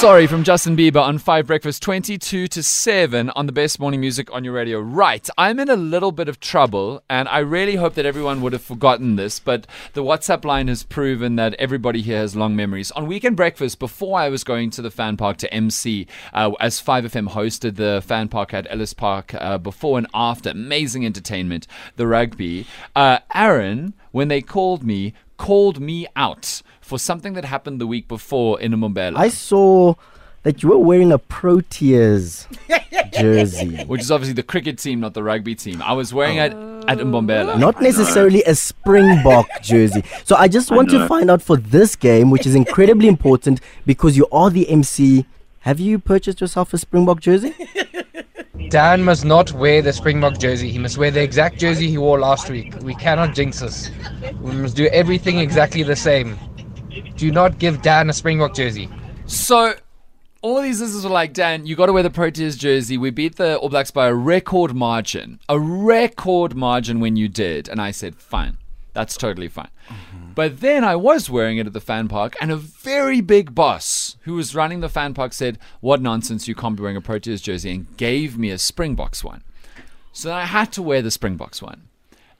Sorry from Justin Bieber on 5 Breakfast 22 to 7 on the best morning music on your radio. Right, I'm in a little bit of trouble and I really hope that everyone would have forgotten this, but the WhatsApp line has proven that everybody here has long memories. On Weekend Breakfast, before I was going to the fan park to MC, uh, as 5FM hosted the fan park at Ellis Park uh, before and after, amazing entertainment, the rugby, uh, Aaron, when they called me, called me out for something that happened the week before in Mbombela. I saw that you were wearing a Proteas jersey. which is obviously the cricket team, not the rugby team. I was wearing it at Mbombela. Not necessarily a Springbok jersey. So I just want to find out for this game, which is incredibly important because you are the MC. Have you purchased yourself a Springbok jersey? Dan must not wear the Springbok jersey. He must wear the exact jersey he wore last week. We cannot jinx this. We must do everything exactly the same. Do not give Dan a Springbok jersey. So all these listeners were like, Dan, you got to wear the Proteas jersey. We beat the All Blacks by a record margin, a record margin when you did. And I said, fine, that's totally fine. Mm-hmm. But then I was wearing it at the fan park, and a very big boss who was running the fan park said, What nonsense, you can't be wearing a Proteas jersey, and gave me a Springboks one. So then I had to wear the Springboks one.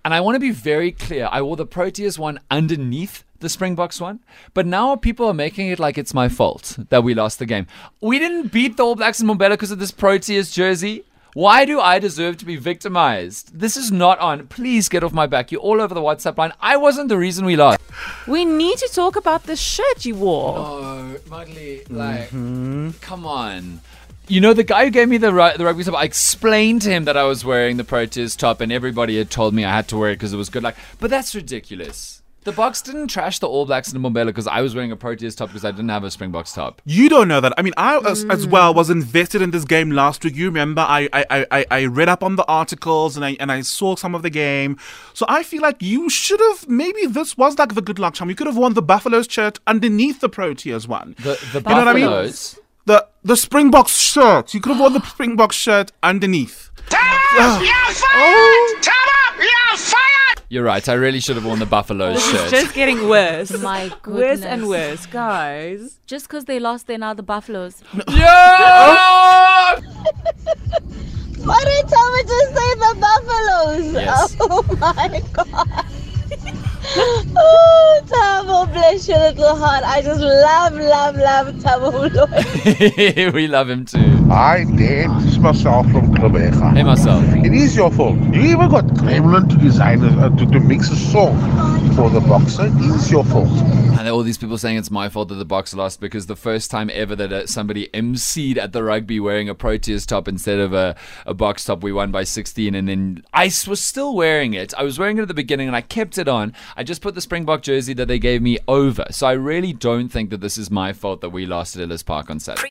And I want to be very clear. I wore the Proteas one underneath the Springboks one, but now people are making it like it's my fault that we lost the game. We didn't beat the All Blacks in Mbombela because of this Proteas jersey. Why do I deserve to be victimized? This is not on. Please get off my back. You're all over the WhatsApp line. I wasn't the reason we lost. We need to talk about the shirt you wore. Oh, Mugly, like, mm-hmm. come on. You know, the guy who gave me the, ru- the rugby top, I explained to him that I was wearing the Proteas top, and everybody had told me I had to wear it because it was good luck. But that's ridiculous. The Boks didn't trash the All Blacks in Mbombela because I was wearing a Proteas top because I didn't have a Springboks top. You don't know that. I mean, I as, as mm. well was invested in this game last week. You remember, I, I, I- I, I read up on the articles and I and I saw some of the game. So I feel like you should have maybe this was like the good luck charm. You could have worn the Buffaloes shirt underneath the Proteas one. The, the You know what I mean? Buffaloes. The the Springboks shirt. You could have worn the Springboks shirt underneath. Oh. You're right. I really should have worn the Buffalo This shirt. is just getting worse. My goodness. Worse and worse, guys. Just because they lost, they're now the Buffaloes. yeah! Why did you tell me to say the buffaloes? Yes. Oh my god. Oh, Tabo, bless your little heart. I just love, love, love Tabo we love him too. Hi, Dan. This is Marcel from Klubega. Hey, Marcel. It is your fault. You even got Kremlin to design, a, uh, to, to mix a song for the boxer. It is your fault. And all these people saying it's my fault that the Boks lost because the first time ever that uh, somebody emceed at the rugby wearing a Proteas top instead of a, a Boks top, we won by 16. And then I s- was still wearing it. I was wearing it at the beginning and I kept it on. I just put the Springbok jersey that they gave me over. So I really don't think that this is my fault that we lost at Ellis Park on Saturday.